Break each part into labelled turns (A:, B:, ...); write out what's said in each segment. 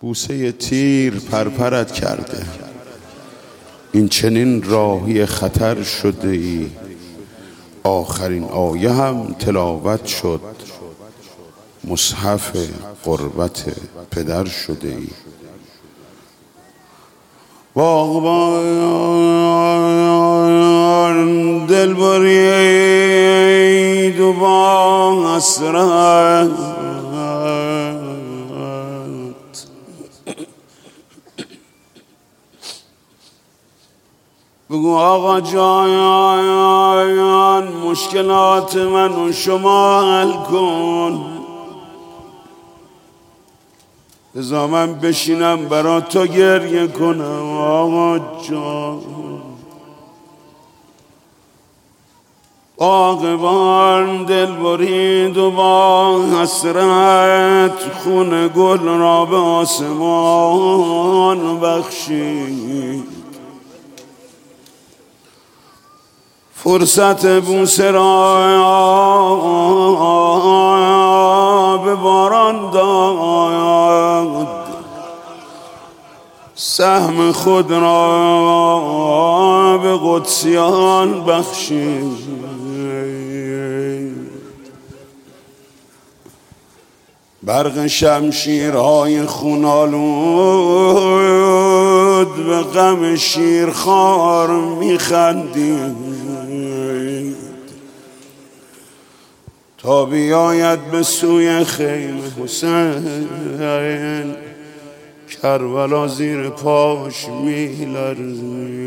A: بوسه تیر پرپرت کرده. این چنین راهی خطر شده ای. آخرین آیه هم تلاوت شد. مصحف قربت پدر شده ای. باغبان دل برید و با حسرت. بگو آقا جان مشکلات من و شما حل کن. بزا من بشینم برا تو گریه کنم آقا جان. آقبان دل برید و با حسرت خون گل را به آسمان بخشید. فرصت بوسه را به باران داد. سهم خود را به قدسیان بخشید. برق شمشیرهای خونالود به غم شیرخوار میخندید. تا بیاید به سوی خیل حسین کربلا زیر پاش میلرزید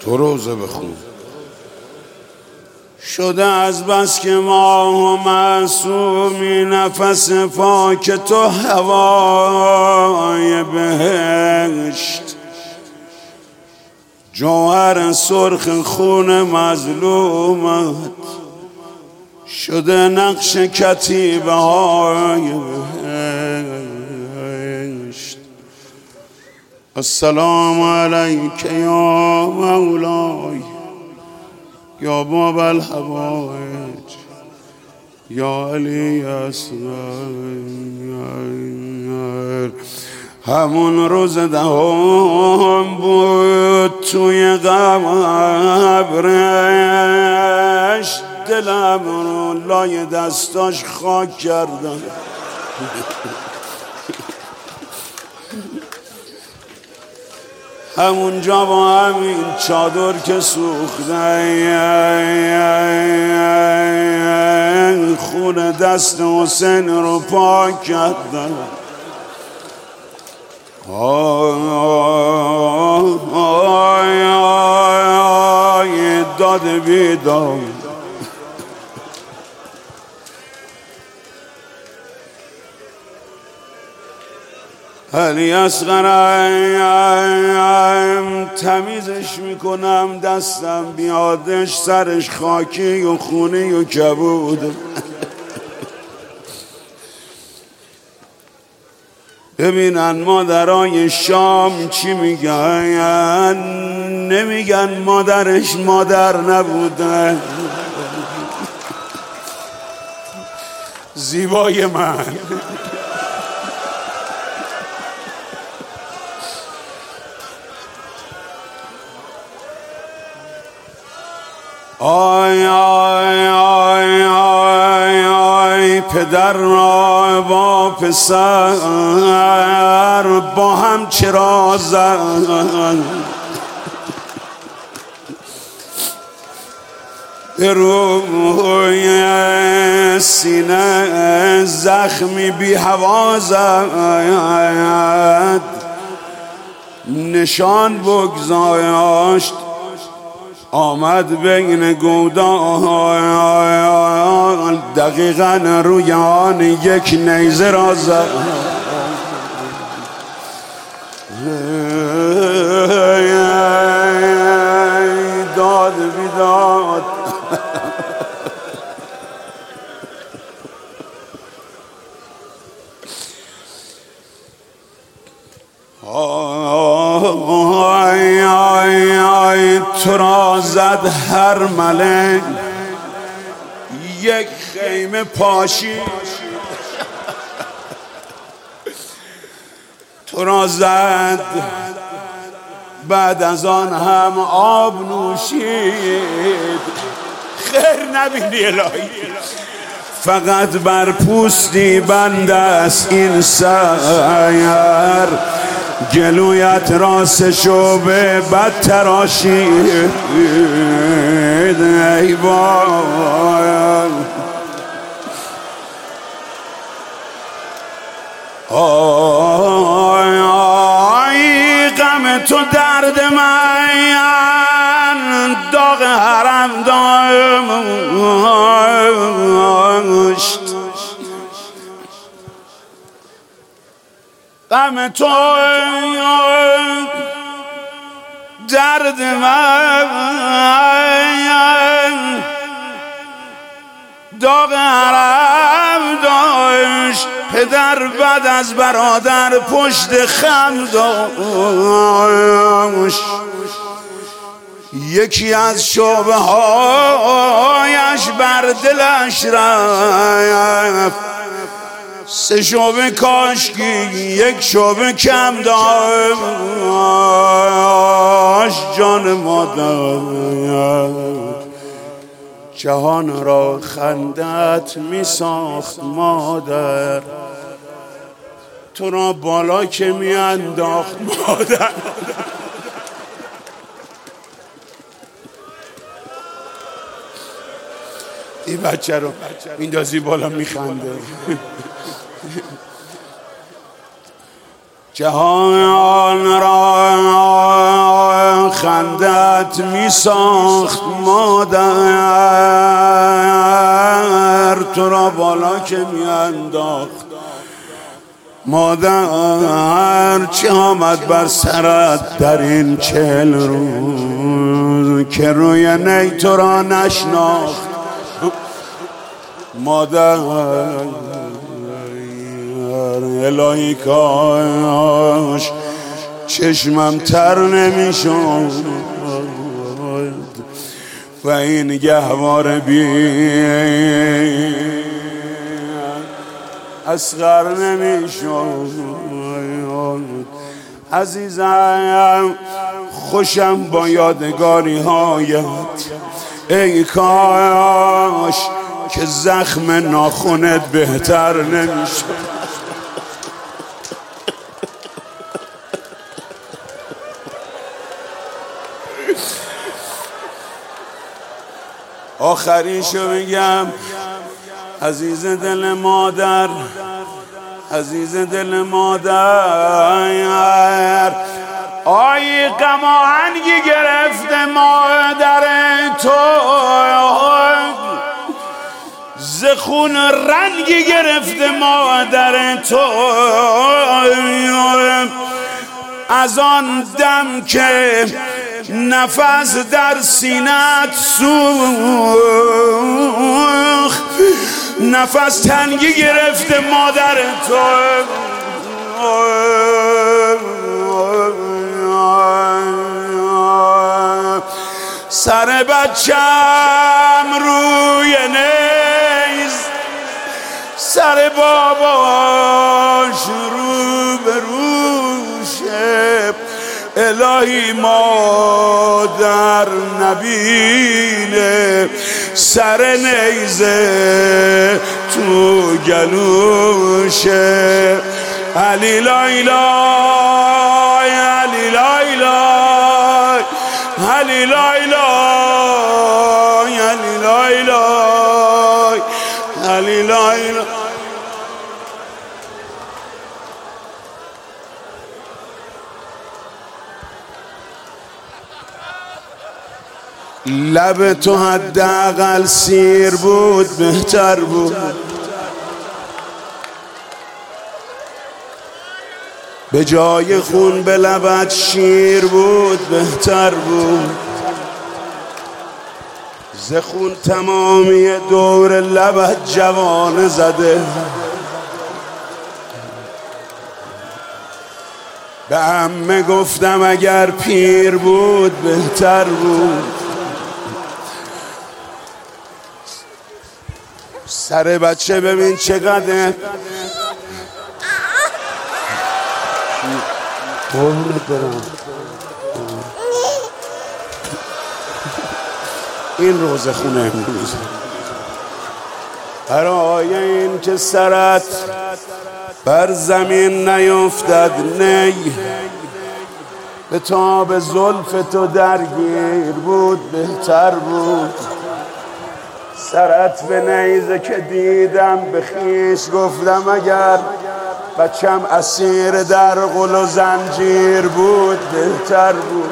A: تو روزه بخون. شده از بس که ما و معصومی نفس پاک تو هوای بهشت. جوهر سرخ خون مظلومت شده نقش کتیبه های بهشت. السلام علیک یا مولای یا باب الحوائج یا علی اصغر. همون روز دهم بود توی قبرش. دلم رو لای دستاش خاک کردم. همونجا با همین چادر که سوخته خون دست حسین رو پاک کردم. آی داد بیدار علی اصغرم تمیزش می‌کنم دستم بیادش سرش خاکی و خونی و کبود. ببینن مادرای شام چی میگن. نمیگن مادرش مادر نبوده. زیبای من. آی پدر را با پسر با هم چرا زن؟ روی سینه زخمی بی هوا زد. نشان بگذاشت. آمد بین گودان دقیقا روی آن یک نیزه را زد. داد بیداد هر ملک یک خیمه پاشی. تو را زد. بعد از آن هم آب نوشید. خیر نبینی الهی. فقط بر پوستی بند است این سیر. گلویت راست شوبه بد تراشید ای آی غم تو درد من داغ حرم داشت غم تو درد من. داغ حرم داشت پدر بعد از برادر پشت خم داشت. یکی از شعبه هایش بر دلش رفت. سه شعبه کاشکی یک شعبه کم داشت. جان مادر جهان را خندت می ساخت مادر. تو را بالا که می انداخت مادر. این بچه رو میندازی بالا میخنده. جهان را خندت می ساخت مادر تو را بالا که می انداخت مادر. چه آمد بر سرت در این چهل روز که روی نی تو را نشناخت؟ مادر الهی کاش چشمم تر نمی‌شد. و این گهوار بی اسغر نمی‌شد. عزیزم خوشم با یادگاری هایت ای کاش که زخم ناخونت بهتر نمی‌شد آخریشو بگم عزیز دل مادر عزیز دل مادر آی قماهنگی گرفته مادر تو. زخون رنگی گرفته مادر تو از آن دم که نفس در سینت سوخ نفس تنگی گرفته مادر تو سر بچم روی نیز سر باباش رو به روشه الهی مادر نبینه. سر نیزه تو گلوشه علی علی لایلا علی لایلا علی لایلا علی لب تو حداقل سیر بود بهتر بود. به جای خون به لبت شیر بود بهتر بود. زخون تمامی دور لبت جوان زده. به امه گفتم اگر پیر بود بهتر بود. سر بچه ببین چقدر. قربونت برم. این روز خونه امروز. برای این که سرت بر زمین نیفتد نی. به تاب زلف تو درگیر بود بهتر بود. سرت به نیزه که دیدم به خیش گفتم اگر بچم اسیر در قل و زنجیر بود بهتر بود.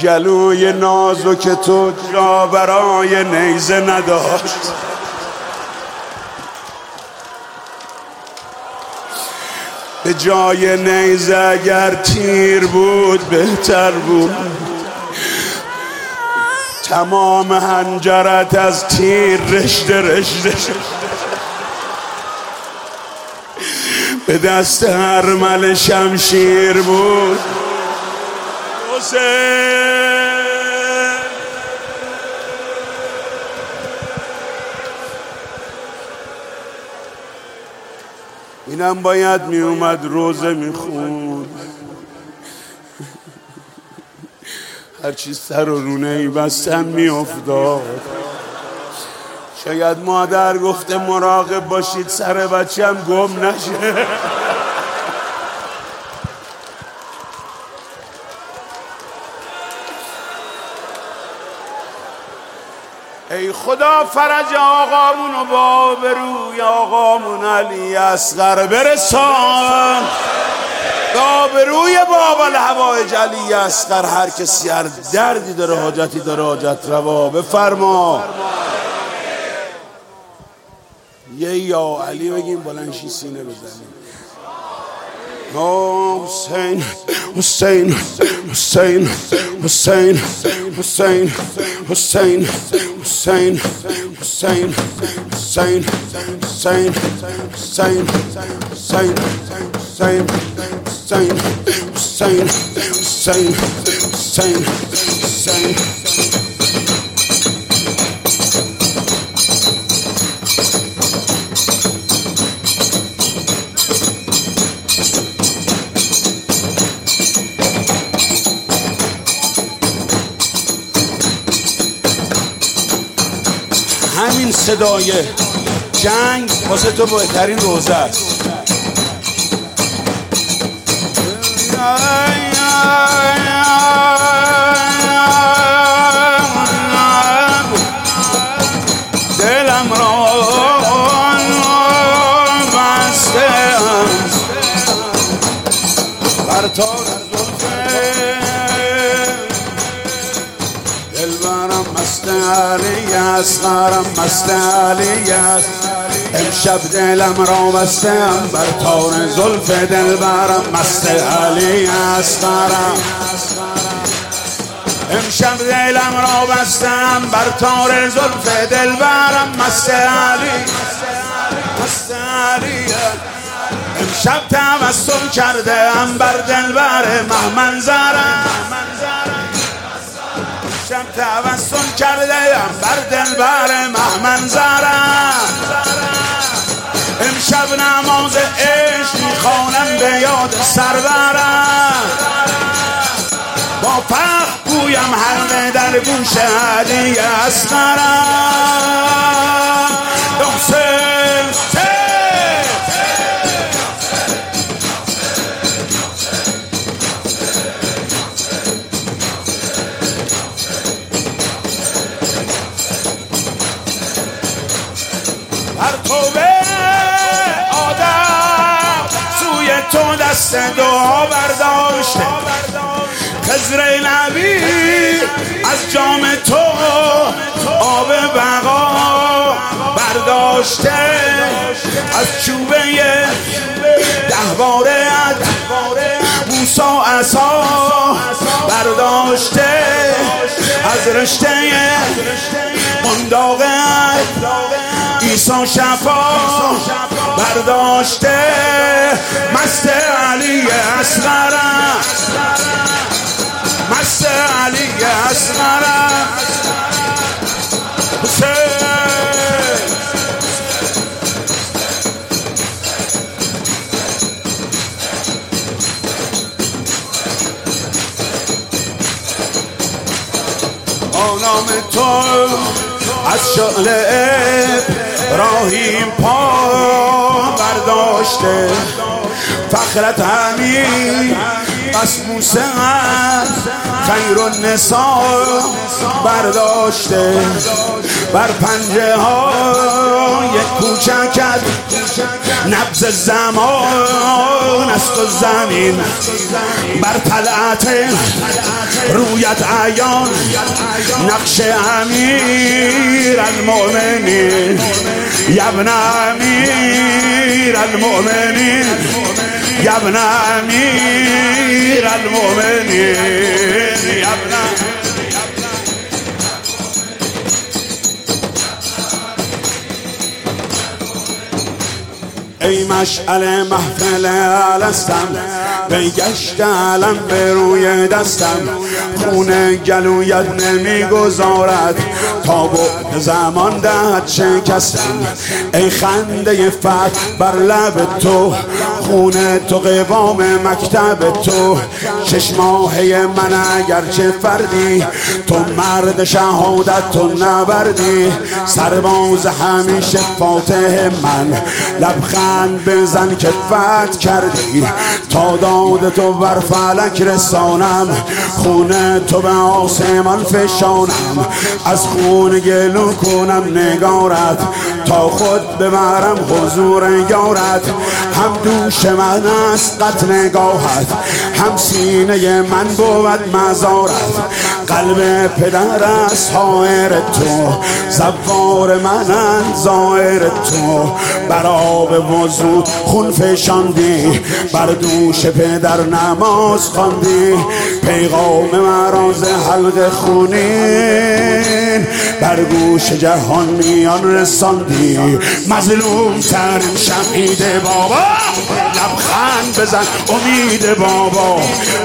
A: گلوی نازو که تو جا برای نیزه نداشت. به جای نیزه اگر تیر بود بهتر بود. تمام هنجرت از تیر رشته رشته به دست هر مل شمشیر بود. اینم باید می اومد روزه می خون هرچی سر و رونه ای بستن می افتاد شاید مادر گفته مراقب باشید سر بچم گم نشه. ای خدا فرج آقامون و با بروی آقامون علی اصغر برسان. با بروی بابا الهوای جلی اصغر هر کسی هر دردی داره حاجتی داره حاجت روا بفرما یه یا علی بگیم بلنشی سینه بزنیم حسین حسین حسین حسین حسین حسین حسین حسین حسین حسین حسین حسین حسین همین صدای جنگ واسه تو بهترین روزه است. غرم مست علی است. امشب دلم را بستم بر تار زلف دلبرم مست علی است امشب دلم را بستم بر تار زلف دلبرم مست علی مست علی امشب توسل کرده ام بر دلبر محمنظرم شب توسل کرده ام بر دلبر محمنظرم امشب نماز عشق می‌خوانم به یاد سرورم با فخر گویم حلقه در گوش علی اسقرم جام تو آب بقا برداشته از چوبه ده باره موسا اصا برداشته از رشته منداغ ایسا شفا برداشته. مست علی اصغرم مست علی اسمرم حسین. آنام تو از شعله راهیم پا برداشته. فخرت همین بس موسیقت خیر و نسا برداشته. بر پنجه های کوچکت نبز زمان است و زمین. بر طلعت رویت عیان نقش امیر المؤمنین. یبن امیر المؤمنین. یبن امیر المؤمنین یبن ای مشعل محفل علستم گشت علم به روی دستم. خون گلویت نمی‌گذارد تا زمان دهد شکستم ای خنده فتح بر لب تو خون تو قوام مکتب تو. شش ماهه من اگرچه فردی تو مرد شهادت تو نبردی سرباز همیشه فاتح من لبخند بزن که فت کردی. تا داد تو بر فلک رسانم خونه تو به آسمان فشانم. از خون گلو کنم نگارت تا خود ببرم حضور یارت. هم دوش من است قط نگاهت هم سینه من بود مزارت. قلب پدر است حائر تو زوار من ظاهر تو. بر آب وضو خون فشاندی بر دوش پدر نماز خواندی. پیغام مراز حلق خونین بر گوش جهان میان رساندی. مظلوم ترین شهید بابا. لبخند بزن امید بابا.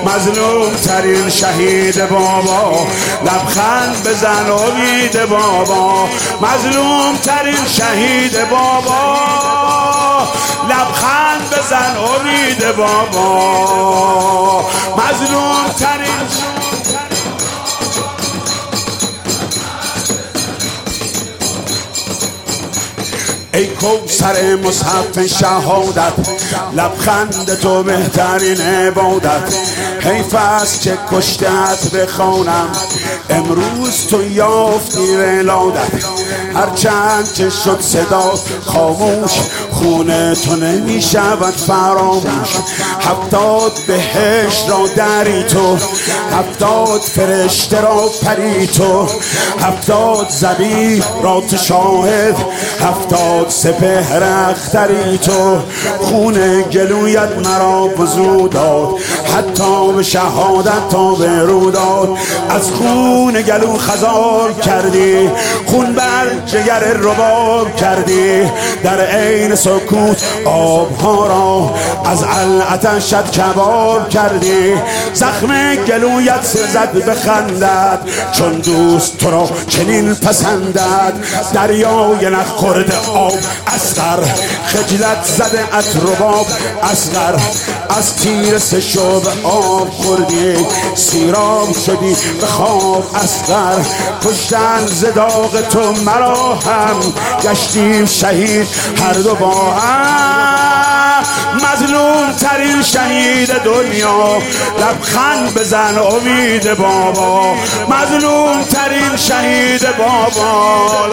A: مظلوم ترین شهید بابا. لبخند بزن امید بابا. مظلوم ترین شهید بابا. لبخند بزن امید بابا. مظلوم ترین ای کوسر مصحف شهادت لبخند تو بهترین عبادت. حیف است که کشتت بخوانم. امروز تو یافتی ولادت. هرچند که شد صدا خاموش خونه تو نمی شود فراموش. هفتاد بهش را دری تو. هفتاد فرشته را پری تو. هفتاد زبی را تو شاهد. هفتاد سپهر اختری تو. خون گلویت مرا بزو داد. حتی به شهادت تا به رو داد. از خون گلو خزار کردی. خون بر جگر رباب کردی. در عین سکوت آبها را از علعتشت کباب کردی. زخم گلویت زد بخندد چون دوست تو را چنین پسندد. دریای نخورد آب اسقر خجلت زده ات رباب اسقر از تیر سشو آب خوردی سیراب شدی به خواب اسقر کشتن زداغ تو مرا هم گشتیم شهید. هر دو با مظلوم ترین شهید دنیا. لبخند بزن امید بابا. مظلوم ترین شهید بابا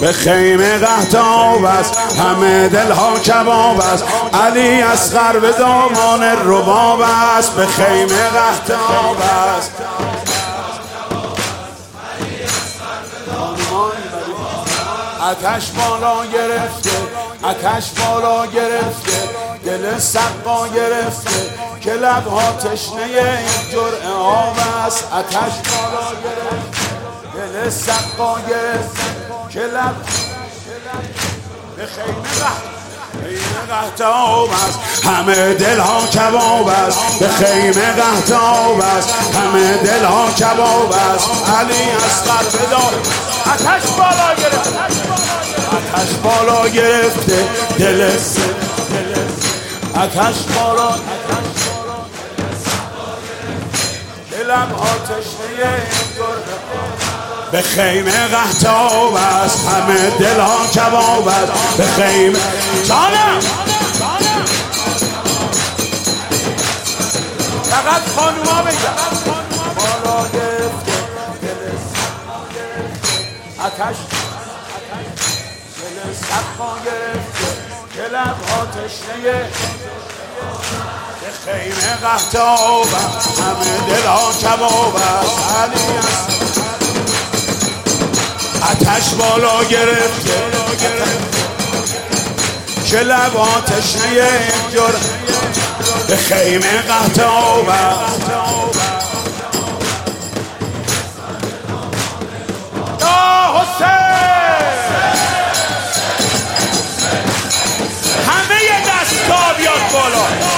A: به خیمه قهتاب است همه دلها کباب است. علی اصغر به دامان رباب است به خیمه قهتاب است. اتش بالا گرفته اتش بالا گرفته دل سقا گرفته که لبها تشنه این جرعه آب است. اتش بالا گرفته دل سقا گرفته که لب به خیمه قهتاب است. همه دل ها کباب است به خیمه قهتاب است. همه دل ها کباب است. علی اصغر بدار اتش بالا گرفت اتش بالا گرفته. دل اتش بالا. دلم آتش به خیمه قهتاب است. همه دل ها کباب است. به خیمه جانم! فقط خانوما بگم. بالا آتش. دل سخما گرفته. دلم آتشنه به خیمه قهتاب همه دل ها کباب علی است. آتش بالا گرفته. که لب آتشنه جر به خیمه قهتاب solo.